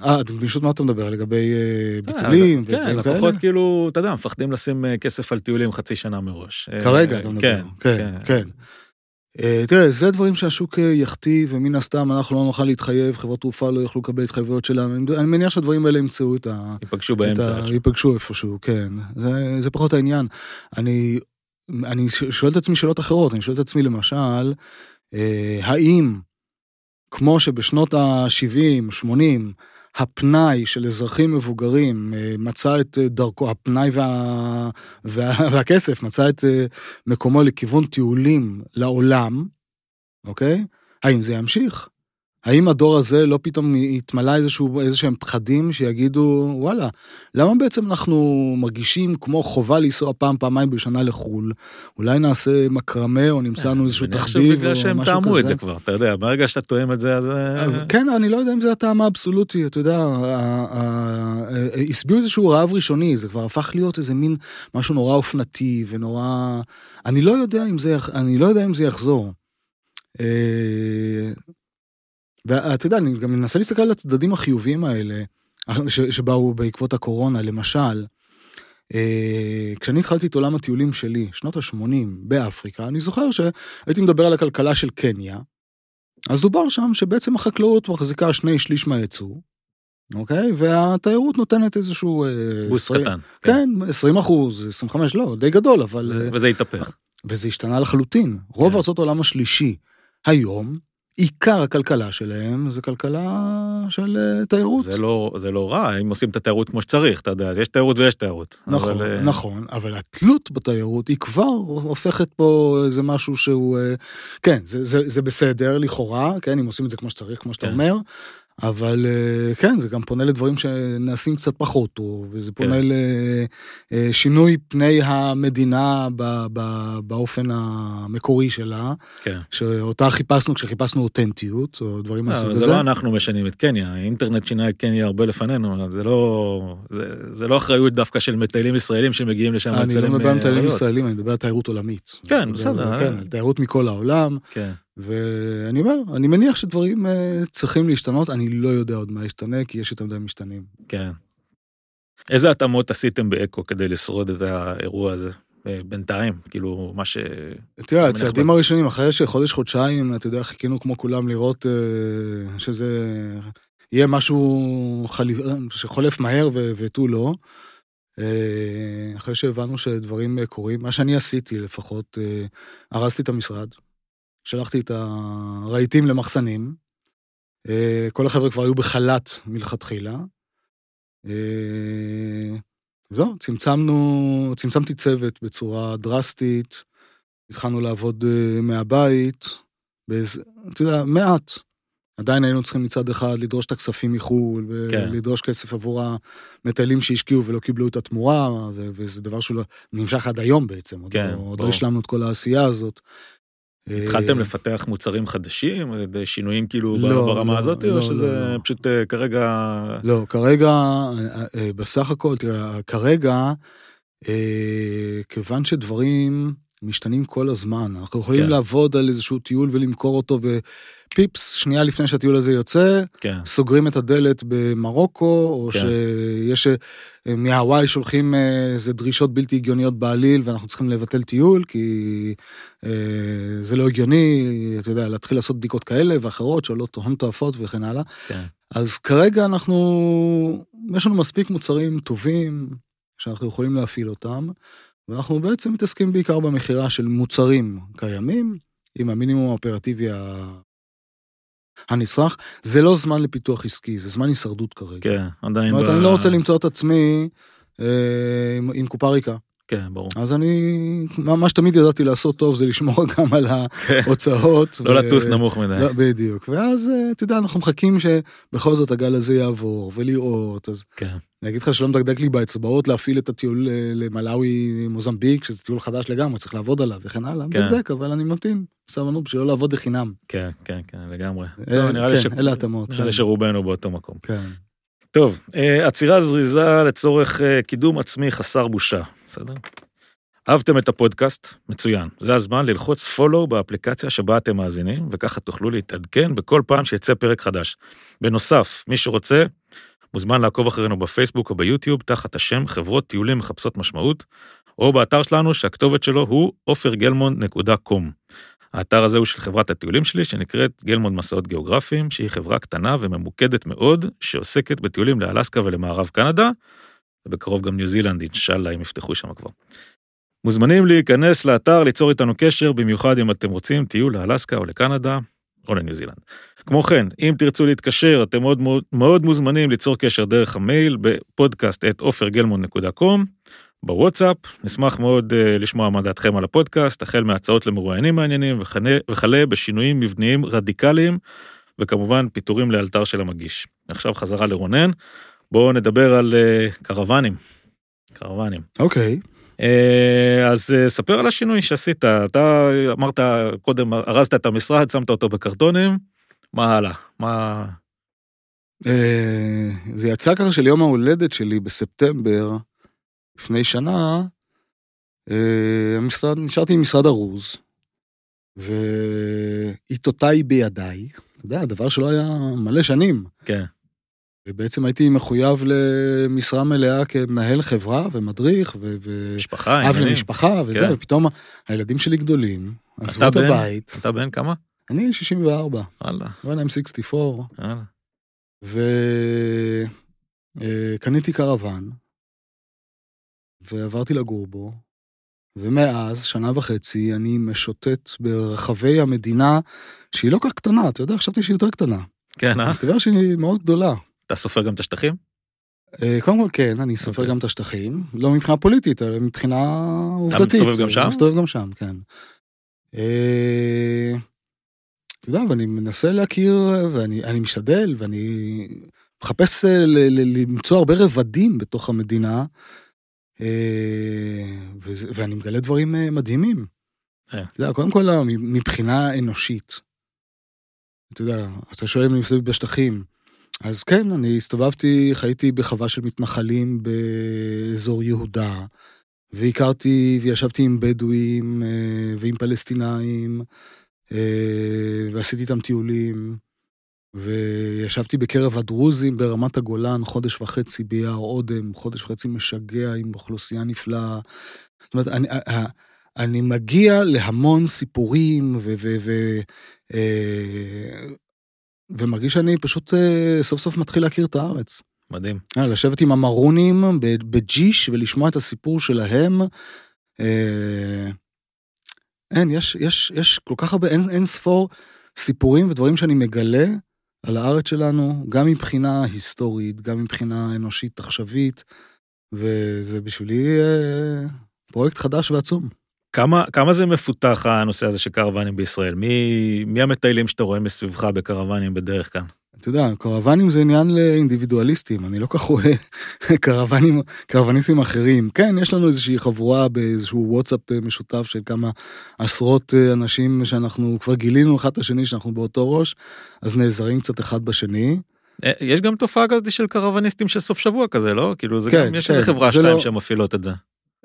אה, גמישות מה אתה מדבר? לגבי אה, ביטולים? כן, לקוחות כאילו, אתה יודע, מפחדים לשים אה, כסף על טיולים חצי שנה מראש. אה, כרגע אתה מדבר. כן, כן, כן. תראה, זה דברים שהשוק יכתיב, ומן הסתם אנחנו לא נוכל להתחייב, חברות תעופה לא יוכלו לקבל התחייבויות שלנו. אני מניח שהדברים האלה ימצאו את ה... ייפגשו באמצע. ייפגשו איפשהו, כן. זה פחות העניין. אני שואל את עצמי שאלות אחרות, אני שואל את עצמי למשל, האם כמו שבשנות ה-70, 80, הפנאי של אזרחים מבוגרים אה, מצא את דרכו, הפנאי וה, וה, והכסף מצא את מקומו לכיוון טיולים לעולם, אוקיי? האם זה ימשיך? האם הדור הזה לא פתאום יתמלא איזשהו, איזה שהם פחדים שיגידו, וואלה, למה בעצם אנחנו מרגישים כמו חובה לנסוע פעם, פעמיים בשנה לחו"ל? אולי נעשה מקרמה או נמצא לנו איזשהו תחביב או משהו כזה? בגלל שהם טעמו את זה כבר, אתה יודע, ברגע שאתה תואם את זה, אז... אה, כן, אני לא יודע אם זה הטעם האבסולוטי, אתה יודע, השביעו איזשהו רעב ראשוני, זה כבר הפך להיות איזה מין משהו נורא אופנתי ונורא... אני לא יודע אם זה, אני לא יודע אם זה יחזור. אה, ואתה יודע, אני גם מנסה להסתכל על הצדדים החיוביים האלה, שבאו בעקבות הקורונה, למשל, אה, כשאני התחלתי את עולם הטיולים שלי, שנות ה-80 באפריקה, אני זוכר שהייתי מדבר על הכלכלה של קניה, אז דובר שם שבעצם החקלאות מחזיקה שני שליש מהייצוא, אוקיי? והתיירות נותנת איזשהו... אה, בוסט קטן. כן, כן, 20 אחוז, 25, לא, די גדול, אבל... זה, וזה התהפך. וזה השתנה לחלוטין. רוב כן. ארצות העולם השלישי היום עיקר הכלכלה שלהם זה כלכלה של אה, תיירות. זה לא, זה לא רע, אם עושים את התיירות כמו שצריך, אתה יודע, יש תיירות ויש תיירות. נכון, אבל... אה, נכון, אבל התלות בתיירות היא כבר הופכת פה איזה משהו שהוא, אה, כן, זה, זה, זה בסדר לכאורה, כן, אם עושים את זה כמו שצריך, כמו שאתה כן. אומר, אבל אה, כן, זה גם פונה לדברים שנעשים קצת פחות טוב, וזה כן. פונה לשינוי אה, פני המדינה באופן המקורי שלה, כן. שאותה חיפשנו כשחיפשנו אותנטיות, או דברים לא, מהסוג הזה. זה לא אנחנו משנים את קניה, האינטרנט שינה את קניה הרבה לפנינו, זה לא, זה, זה לא אחריות דווקא של מטיילים ישראלים שמגיעים לשם לצלם אני לא מדבר על מטיילים ישראלים, אני מדבר על תיירות עולמית. כן, בסדר. כן, על תיירות מכל העולם. כן. ואני אומר, אני מניח שדברים uh, צריכים להשתנות, אני לא יודע עוד מה ישתנה, כי יש יותר מדי משתנים. כן. איזה התאמות עשיתם באקו כדי לשרוד את האירוע הזה? אה, בינתיים, כאילו, מה ש... תראה, הצעדים הראשונים, אחרי שחודש, חודשיים, אתה יודע, חיכינו כמו כולם לראות uh, שזה יהיה משהו שחולף מהר ותו לא. אחרי שהבנו שדברים קורים, מה שאני עשיתי לפחות, הרסתי את המשרד. שלחתי את הרהיטים למחסנים. אה, כל החבר'ה כבר היו בחל"ת מלכתחילה. אה, זהו, צמצמנו, צמצמתי צוות בצורה דרסטית, התחלנו לעבוד אה, מהבית, באיזה, אתה יודע, מעט. עדיין היינו צריכים מצד אחד לדרוש את הכספים מחו"ל, כן. ולדרוש כסף עבור המטיילים שהשקיעו ולא קיבלו את התמורה, וזה דבר שהוא נמשך עד היום בעצם, כן, עוד, לא, עוד לא השלמנו את כל העשייה הזאת. התחלתם לפתח מוצרים חדשים, שינויים כאילו לא, ברמה לא, הזאת, לא, או שזה לא, לא. פשוט אה, כרגע... לא, כרגע, אה, אה, בסך הכל, תראה, כרגע, כיוון שדברים משתנים כל הזמן, אנחנו יכולים כן. לעבוד על איזשהו טיול ולמכור אותו, פיפס, שנייה לפני שהטיול הזה יוצא, כן. סוגרים את הדלת במרוקו, או כן. שיש אה, מהוואי שולחים אה, איזה דרישות בלתי הגיוניות בעליל, ואנחנו צריכים לבטל טיול, כי אה, זה לא הגיוני, אתה יודע, להתחיל לעשות בדיקות כאלה ואחרות שעולות הון תועפות וכן הלאה. כן. אז כרגע אנחנו, יש לנו מספיק מוצרים טובים שאנחנו יכולים להפעיל אותם, ואנחנו בעצם מתעסקים בעיקר במכירה של מוצרים קיימים, עם המינימום האופרטיבי הנצרך, זה לא זמן לפיתוח עסקי, זה זמן הישרדות כרגע. כן, עדיין. זאת אומרת, ב... אני לא רוצה למצוא את עצמי אה, עם, עם קופה ריקה. כן, ברור. אז אני, מה שתמיד ידעתי לעשות טוב זה לשמור גם על. ההוצאות. לא לטוס נמוך מדי. לא, בדיוק. ואז, אה, אתה יודע, אנחנו מחכים שבכל זאת הגל הזה יעבור, ולראות, אז... כן. אני אגיד לך שלא מדקדק לי באצבעות להפעיל את הטיול אה, למלאווי, מוזמביק, שזה טיול חדש לגמרי, צריך לעבוד עליו וכן הלאה, כן. מדקדק, אבל אני ממתין, בסבלנות, בשביל לא לעבוד לחינם. כן, כן, כן, לגמרי. אה, לא, כן, אלה התאמות. נראה לי כן. שרובנו באותו מקום. כן. טוב, עצירה זריזה לצורך קידום עצמי חסר בושה, בסדר? אהבתם את הפודקאסט? מצוין. זה הזמן ללחוץ פולו באפליקציה שבה אתם מאזינים, וככה תוכלו להתעדכן בכל פעם שיצא פרק חדש. בנוסף, מי שרוצה, מוזמן לעקוב אחרינו בפייסבוק או ביוטיוב תחת השם חברות טיולים מחפשות משמעות, או באתר שלנו שהכתובת שלו הוא עופרגלמונד.com. האתר הזה הוא של חברת הטיולים שלי שנקראת גלמונד מסעות גיאוגרפיים, שהיא חברה קטנה וממוקדת מאוד, שעוסקת בטיולים לאלסקה ולמערב קנדה, ובקרוב גם ניו זילנד, אינשאללה, הם יפתחו שם כבר. מוזמנים להיכנס לאתר, ליצור איתנו קשר, במיוחד אם אתם רוצים טיול לאלסקה או לקנדה, או לניו זילנד. כמו כן, אם תרצו להתקשר, אתם מאוד מאוד, מאוד מוזמנים ליצור קשר דרך המייל בפודקאסט את עופרגלמון.קום, בוואטסאפ, נשמח מאוד uh, לשמוע מה דעתכם על הפודקאסט, החל מהצעות למרואיינים מעניינים וכלה בשינויים מבניים רדיקליים, וכמובן פיטורים לאלתר של המגיש. עכשיו חזרה לרונן, בואו נדבר על uh, קרוונים. קרוונים. אוקיי. Okay. אה, אז ספר על השינוי שעשית, אתה אמרת קודם, ארזת את המשרד, שמת אותו בקרטונים, מה הלאה? מה... זה יצא ככה של יום ההולדת שלי בספטמבר, לפני שנה, המשרד, נשארתי עם משרד ארוז, ועיתותיי בידיי, אתה יודע, דבר שלא היה מלא שנים. כן. ובעצם הייתי מחויב למשרה מלאה כמנהל חברה ומדריך ו... משפחה, אב למשפחה וזה, כן. ופתאום הילדים שלי גדולים, עזבו את הבית. אתה בן כמה? אני 64. וואלה. ואני עם 64. וואלה. וקניתי אה, קרוון, ועברתי לגור בו, ומאז, שנה וחצי, אני משוטט ברחבי המדינה, שהיא לא כל כך קטנה, אתה יודע, חשבתי שהיא יותר קטנה. כן, אה? מסתבר שהיא מאוד גדולה. אתה סופר גם את השטחים? אה, קודם כל כן, אני סופר okay. אוקיי. גם את השטחים, לא מבחינה פוליטית, אלא מבחינה עובדתית. אתה מסתובב גם שם? מסתובב גם שם, כן. אה, אתה יודע, ואני מנסה להכיר, ואני משתדל, ואני מחפש אה, למצוא הרבה רבדים בתוך המדינה, ואני מגלה דברים מדהימים. אתה יודע, קודם כל, מבחינה אנושית. אתה יודע, אתה שואל אם אני מסתובב בשטחים. אז כן, אני הסתובבתי, חייתי בחווה של מתנחלים באזור יהודה, והכרתי וישבתי עם בדואים אה, ועם פלסטינאים, אה, ועשיתי איתם טיולים, וישבתי בקרב הדרוזים ברמת הגולן חודש וחצי ביער אודם, חודש וחצי משגע עם אוכלוסייה נפלאה. זאת אומרת, אני, אה, אני מגיע להמון סיפורים ו... ו, ו ומרגיש שאני פשוט אה, סוף סוף מתחיל להכיר את הארץ. מדהים. אה, לשבת עם המרונים בג'יש ולשמוע את הסיפור שלהם. אה, אין, יש, יש, יש כל כך הרבה, אין, אין ספור סיפורים ודברים שאני מגלה על הארץ שלנו, גם מבחינה היסטורית, גם מבחינה אנושית עכשווית, וזה בשבילי פרויקט חדש ועצום. כמה, כמה זה מפותח הנושא הזה של קרוונים בישראל? מי, מי המטיילים שאתה רואה מסביבך בקרוונים בדרך כאן? אתה יודע, קרוונים זה עניין לאינדיבידואליסטים, אני לא כך רואה קרוונים, קרוואניסטים אחרים. כן, יש לנו איזושהי חבורה באיזשהו וואטסאפ משותף של כמה עשרות אנשים שאנחנו כבר גילינו אחד את השני שאנחנו באותו ראש, אז נעזרים קצת אחד בשני. אה, יש גם תופעה כזאת של קרוואניסטים של סוף שבוע כזה, לא? כאילו זה כן, גם, יש כן, איזה חברה שתיים לא... שמפעילות את זה.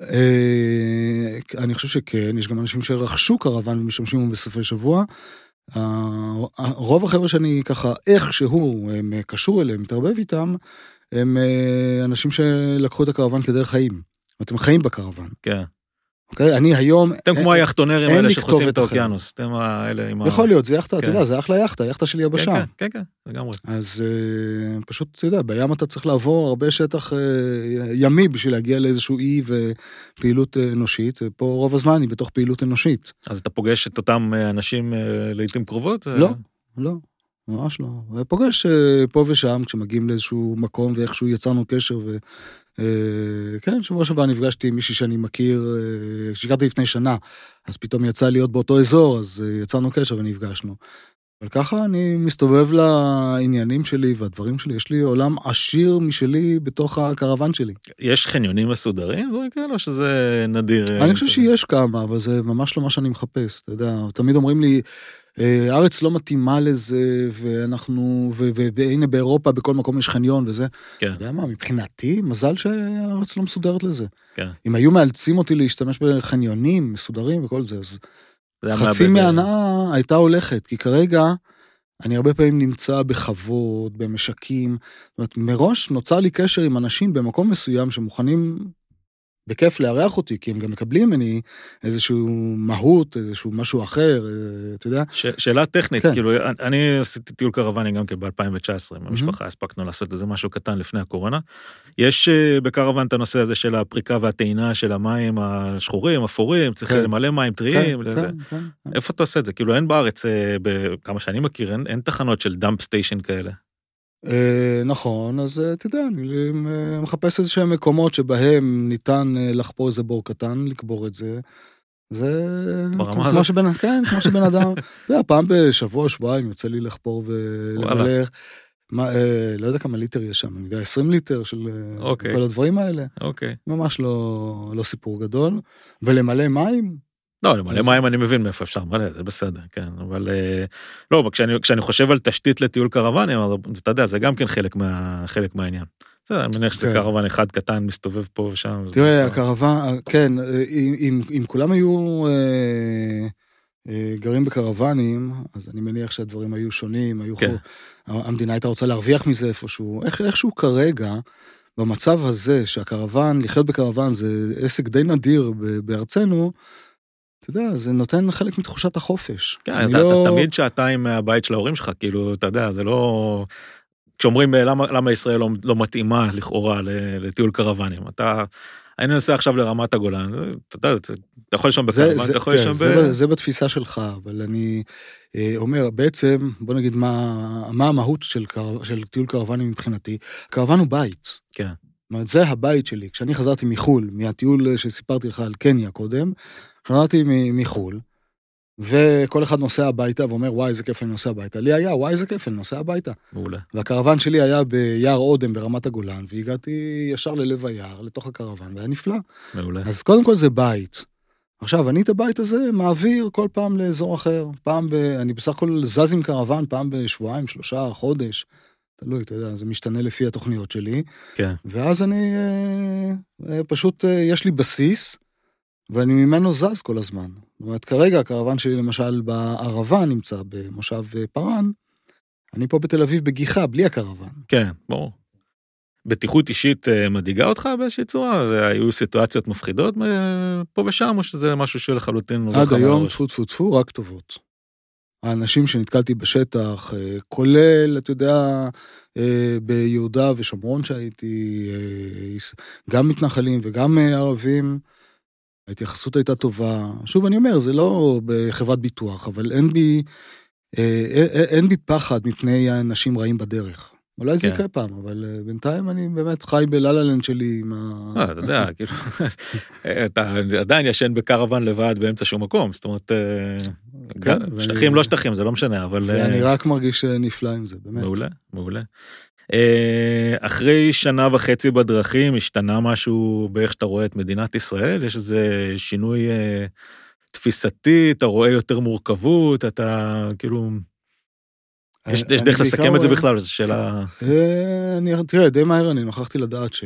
אה, אני חושב שכן, יש גם אנשים שרכשו קרוון ומשתמשים בו בסופי שבוע. רוב החבר'ה שאני ככה איכשהו הם קשור אליהם, מתערבב איתם, הם אה, אנשים שלקחו את הקרוון כדרך חיים. הם חיים בקרוון. כן. אוקיי? אני היום... אתם כמו היאכטונרים האלה שחוצים את האוקיינוס, אתם האלה עם ה... יכול להיות, זה יאכטה, אתה כן. יודע, זה אחלה יאכטה, יאכטה של יבשה. כן, כן, כן, לגמרי. אז אה, פשוט, אתה יודע, בים אתה צריך לעבור הרבה שטח אה, ימי בשביל להגיע לאיזשהו אי ופעילות אה, אנושית, פה רוב הזמן היא בתוך פעילות אנושית. אז אתה פוגש את אותם אנשים לעיתים קרובות? לא, לא. ממש לא. ופוגש פה ושם כשמגיעים לאיזשהו מקום ואיכשהו יצרנו קשר ו... כן, שבוע שעבר נפגשתי עם מישהי שאני מכיר, אה, שהכרתי לפני שנה, אז פתאום יצא להיות באותו אזור, אז אה, יצרנו קשר ונפגשנו. אבל ככה אני מסתובב לעניינים שלי והדברים שלי, יש לי עולם עשיר משלי בתוך הקרוון שלי. יש חניונים מסודרים דברים כאלה או שזה נדיר? אני חושב שיש כמה, אבל זה ממש לא מה שאני מחפש, אתה יודע, תמיד אומרים לי, אה, הארץ לא מתאימה לזה, ואנחנו, והנה באירופה בכל מקום יש חניון וזה. כן. אתה יודע מה, מבחינתי, מזל שהארץ לא מסודרת לזה. כן. אם היו מאלצים אותי להשתמש בחניונים מסודרים וכל זה, אז חצי מההנאה הייתה הולכת, כי כרגע אני הרבה פעמים נמצא בכבוד, במשקים, זאת אומרת, מראש נוצר לי קשר עם אנשים במקום מסוים שמוכנים בכיף לארח אותי, כי הם גם מקבלים ממני איזשהו מהות, איזשהו משהו אחר, אה, אתה יודע. ש, שאלה טכנית, כן. כאילו, אני עשיתי טיול קרוואני גם כן ב-2019 עם המשפחה, mm-hmm. הספקנו לעשות איזה משהו קטן לפני הקורונה. יש אה, בקרוואן את הנושא הזה של הפריקה והטעינה של המים השחורים, אפורים, צריך כן. למלא מים טריים. כן, כן, כן. איפה אתה עושה את זה? כאילו, אין בארץ, אה, בכמה שאני מכיר, אין, אין תחנות של dump station כאלה. אה, נכון, אז אה, אתה יודע, אני אה, מחפש איזה שהם מקומות שבהם ניתן לחפור איזה בור קטן, לקבור את זה. זה כמו שבן, כן, כמו שבן אדם, אתה יודע, פעם בשבוע, שבועיים יוצא לי לחפור ולמלא, מה, לא יודע כמה ליטר יש שם, אני יודע, 20 ליטר של אוקיי. כל הדברים האלה. אוקיי. ממש לא, לא סיפור גדול. ולמלא מים, לא, למלא מים אני מבין מאיפה אפשר למלא, זה בסדר, כן, אבל אה, לא, כשאני, כשאני חושב על תשתית לטיול קרוואנים, אתה יודע, זה גם כן חלק, מה, חלק מהעניין. בסדר, אני מניח שזה כן. קרוואן אחד קטן מסתובב פה ושם. תראה, הקרוואן, כן, אם, אם, כולם היו אה, אה, גרים בקרוואנים, אז אני מניח שהדברים היו שונים, היו כן. המדינה הייתה רוצה להרוויח מזה איפשהו, איך, איכשהו כרגע, במצב הזה שהקרוואן, לחיות בקרוואן זה עסק די נדיר בארצנו, אתה יודע, זה נותן חלק מתחושת החופש. כן, אתה, לא... אתה תמיד שעתיים מהבית של ההורים שלך, כאילו, אתה יודע, זה לא... כשאומרים אה, למה, למה ישראל לא, לא מתאימה לכאורה לטיול קרוונים, אתה... אני נוסע עכשיו לרמת הגולן, אתה יודע, אתה יכול לשם בקרוון, אתה יכול לשם ב... זה, זה בתפיסה שלך, אבל אני אה, אומר, בעצם, בוא נגיד מה, מה המהות של, קר, של טיול קרוונים מבחינתי, קרוון הוא בית. כן. זאת אומרת, זה הבית שלי. כשאני חזרתי מחו"ל, מהטיול שסיפרתי לך על קניה קודם, חזרתי מחו"ל, וכל אחד נוסע הביתה ואומר, וואי, איזה כיף אני נוסע הביתה. לי היה, וואי, איזה כיף אני נוסע הביתה. מעולה. והקרוון שלי היה ביער אודם ברמת הגולן, והגעתי ישר ללב היער, לתוך הקרוון, והיה נפלא. מעולה. אז קודם כל זה בית. עכשיו, אני את הבית הזה מעביר כל פעם לאזור אחר. פעם ב... אני בסך הכל זז עם קרוון פעם בשבועיים, שלושה, חודש. תלוי, אתה יודע, זה משתנה לפי התוכניות שלי. כן. ואז אני, אה, אה, פשוט, אה, יש לי בסיס. ואני ממנו זז כל הזמן. זאת אומרת, כרגע הקרוון שלי למשל בערבה נמצא במושב אה, פארן, אני פה בתל אביב בגיחה, בלי הקרוון. כן, ברור. בטיחות אישית אה, מדאיגה אותך באיזושהי צורה? זה היו סיטואציות מפחידות אה, פה ושם, או שזה משהו שלחלוטין... עד היום, טפו טפו טפו, רק טובות. האנשים שנתקלתי בשטח, כולל, אתה יודע, ביהודה ושומרון שהייתי, גם מתנחלים וגם ערבים, ההתייחסות הייתה טובה. שוב, אני אומר, זה לא בחברת ביטוח, אבל אין בי, אה, אה, אה, אין בי פחד מפני אנשים רעים בדרך. אולי זה כן. יקרה פעם, אבל בינתיים אני באמת חי בלה-לה-לנד שלי עם ה... אתה יודע, כאילו, אתה עדיין ישן בקרוון לבד באמצע שום מקום, זאת אומרת, כן, שטחים לא שטחים, זה לא משנה, אבל... ואני רק מרגיש נפלא עם זה, באמת. מעולה, מעולה. אה, אחרי שנה וחצי בדרכים השתנה משהו באיך שאתה רואה את מדינת ישראל? יש איזה שינוי אה, תפיסתי, אתה רואה יותר מורכבות, אתה כאילו... יש, יש דרך לסכם את זה בכלל, זו שאלה... אה, אני, תראה, די מהר אני נוכחתי לדעת ש...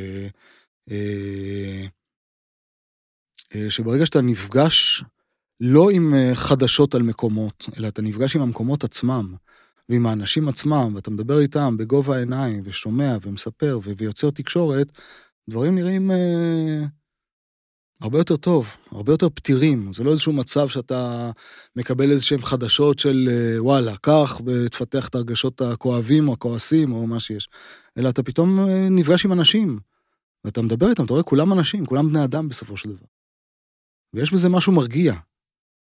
שברגע שאתה נפגש לא עם חדשות על מקומות, אלא אתה נפגש עם המקומות עצמם, ועם האנשים עצמם, ואתה מדבר איתם בגובה העיניים, ושומע, ומספר, ויוצר תקשורת, דברים נראים אה, הרבה יותר טוב, הרבה יותר פתירים. זה לא איזשהו מצב שאתה מקבל איזה שהם חדשות של אה, וואלה, קח ותפתח את הרגשות הכואבים או הכועסים או מה שיש, אלא אתה פתאום אה, נפגש עם אנשים, ואתה מדבר איתם, אתה רואה, כולם אנשים, כולם בני אדם בסופו של דבר. ויש בזה משהו מרגיע.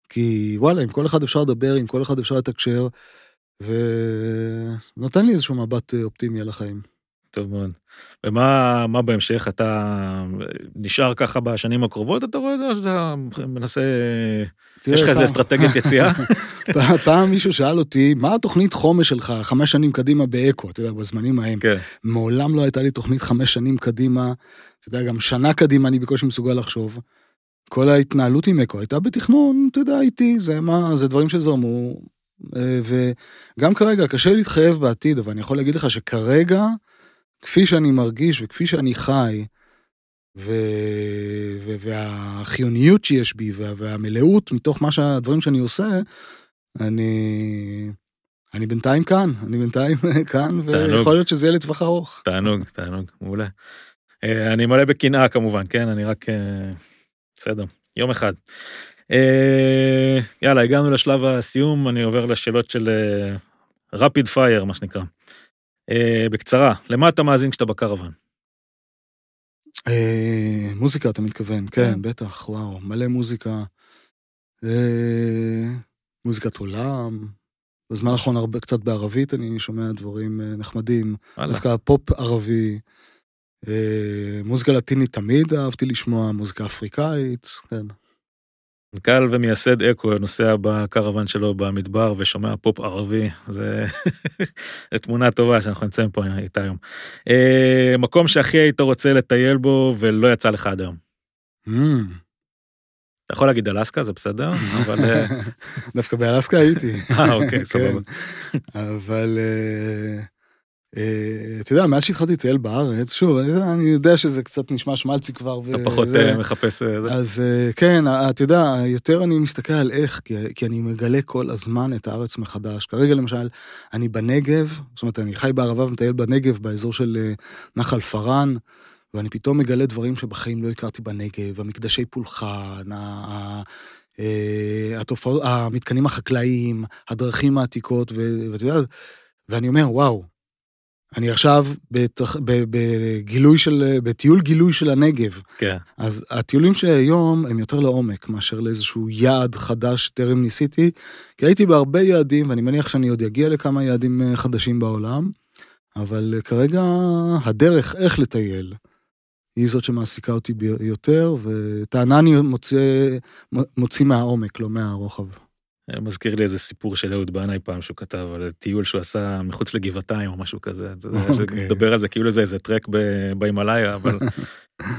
כי וואלה, עם כל אחד אפשר לדבר, עם כל אחד אפשר לתקשר, ונותן לי איזשהו מבט אה, אופטימי על החיים. טוב מאוד. ומה בהמשך? אתה נשאר ככה בשנים הקרובות, אתה רואה את זה, או שאתה מנסה... יש לך איזה אסטרטגיית יציאה? פעם מישהו שאל אותי, מה התוכנית חומש שלך חמש שנים קדימה באקו, אתה יודע, בזמנים ההם. כן. מעולם לא הייתה לי תוכנית חמש שנים קדימה, אתה יודע, גם שנה קדימה אני בקושי מסוגל לחשוב. כל ההתנהלות עם אקו הייתה בתכנון, אתה יודע, איתי, זה מה, זה דברים שזרמו, אה, וגם כרגע, קשה לי להתחייב בעתיד, אבל אני יכול להגיד לך שכרגע, כפי שאני מרגיש וכפי שאני חי, ו... ו... והחיוניות שיש בי וה... והמלאות מתוך מה שהדברים שאני עושה, אני... אני בינתיים כאן, אני בינתיים כאן, ויכול להיות שזה יהיה לטווח ארוך. תענוג, תענוג, מעולה. אני מלא בקנאה כמובן, כן? אני רק... בסדר, יום אחד. יאללה, הגענו לשלב הסיום, אני עובר לשאלות של רפיד פייר, מה שנקרא. בקצרה, למה אתה מאזין כשאתה בקרוון? מוזיקה, אתה מתכוון, כן, כן, בטח, וואו, מלא מוזיקה. מוזיקת עולם. בזמן האחרון הרבה קצת בערבית אני שומע דברים אה, נחמדים. דווקא פופ ערבי. אה, מוזיקה לטינית תמיד אהבתי לשמוע, מוזיקה אפריקאית, כן. מנכ"ל ומייסד אקו נוסע בקרוון שלו במדבר ושומע פופ ערבי, זה תמונה טובה שאנחנו נמצאים פה איתה היום. אה, מקום שהכי היית רוצה לטייל בו ולא יצא לך עד היום. Mm. אתה יכול להגיד אלסקה, זה בסדר, אבל... אה, דווקא באלסקה הייתי. אה, אוקיי, כן. סבבה. אבל... אה, אה, אתה יודע, מאז שהתחלתי לטייל בארץ, שוב, אני יודע שזה קצת נשמע שמלצי כבר. אתה פחות מחפש... אז כן, אתה יודע, יותר אני מסתכל על איך, כי אני מגלה כל הזמן את הארץ מחדש. כרגע למשל, אני בנגב, זאת אומרת, אני חי בערבה ומטייל בנגב, באזור של נחל פארן. ואני פתאום מגלה דברים שבחיים לא הכרתי בנגב, המקדשי פולחן, אה, התופעות, המתקנים החקלאיים, הדרכים העתיקות, ואתה יודע, ואני אומר, וואו, אני עכשיו בתח... בגילוי של, בטיול גילוי של הנגב. כן. אז הטיולים שלי היום הם יותר לעומק מאשר לאיזשהו יעד חדש טרם ניסיתי, כי הייתי בהרבה יעדים, ואני מניח שאני עוד אגיע לכמה יעדים אה, חדשים בעולם, אבל כרגע הדרך איך לטייל, היא זאת שמעסיקה אותי יותר, וטענה אני מוצא, מוציא מהעומק, לא מהרוחב. מזכיר לי איזה סיפור של אהוד בנאי פעם שהוא כתב על טיול שהוא עשה מחוץ לגבעתיים או משהו כזה. אוקיי. מדבר על זה כאילו זה איזה טרק בהימאליה, אבל...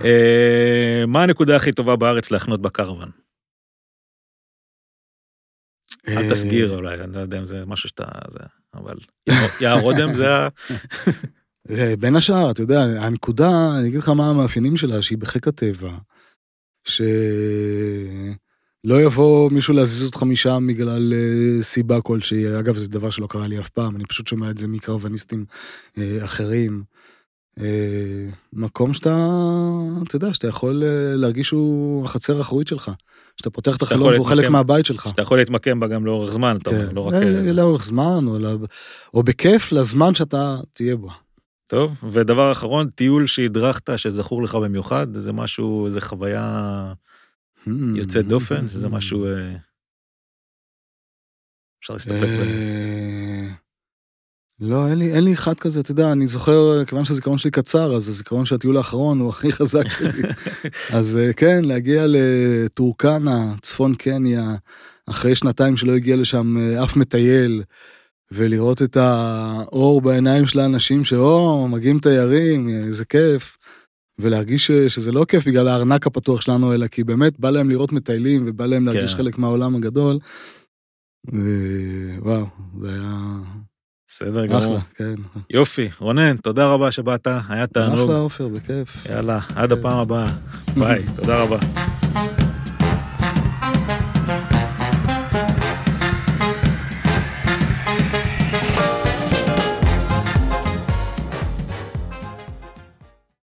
אה, מה הנקודה הכי טובה בארץ להחנות בקרוון? אל אה, תסגיר אולי, אני לא יודע אם זה משהו שאתה... אבל יער אודם זה ה... בין השאר, אתה יודע, הנקודה, אני אגיד לך מה המאפיינים שלה, שהיא בחיק הטבע, שלא יבוא מישהו להזיז אותך משם בגלל אה, סיבה כלשהי, אגב, זה דבר שלא קרה לי אף פעם, אני פשוט שומע את זה מקרווניסטים אה, אחרים. אה, מקום שאתה, אתה יודע, שאתה יכול להרגיש שהוא החצר האחורית שלך. שאתה פותח את החלום והוא חלק מהבית שלך. שאתה יכול להתמקם בה גם לאורך זמן, אתה אומר, כן. לא רק... לאורך זמן, או בכיף לזמן שאתה תהיה בו. טוב, ודבר אחרון, טיול שהדרכת, שזכור לך במיוחד, זה משהו, זה חוויה hmm. יוצאת דופן, שזה משהו... אה, אפשר להסתפק ב... אה, לא, אין לי, אין לי אחד כזה, אתה יודע, אני זוכר, כיוון שהזיכרון שלי קצר, אז הזיכרון של הטיול האחרון הוא הכי חזק שלי. אז אה, כן, להגיע לטורקנה, צפון קניה, אחרי שנתיים שלא הגיע לשם אף מטייל, ולראות את האור בעיניים של האנשים שאו, מגיעים תיירים, איזה כיף. ולהרגיש שזה לא כיף בגלל הארנק הפתוח שלנו, אלא כי באמת בא להם לראות מטיילים ובא להם להרגיש כן. חלק מהעולם הגדול. וואו, זה היה... בסדר גמור. אחלה, כן. יופי, רונן, תודה רבה שבאת, היה תענוג. אחלה עופר, בכיף. יאללה, עד הפעם הבאה. ביי, תודה רבה.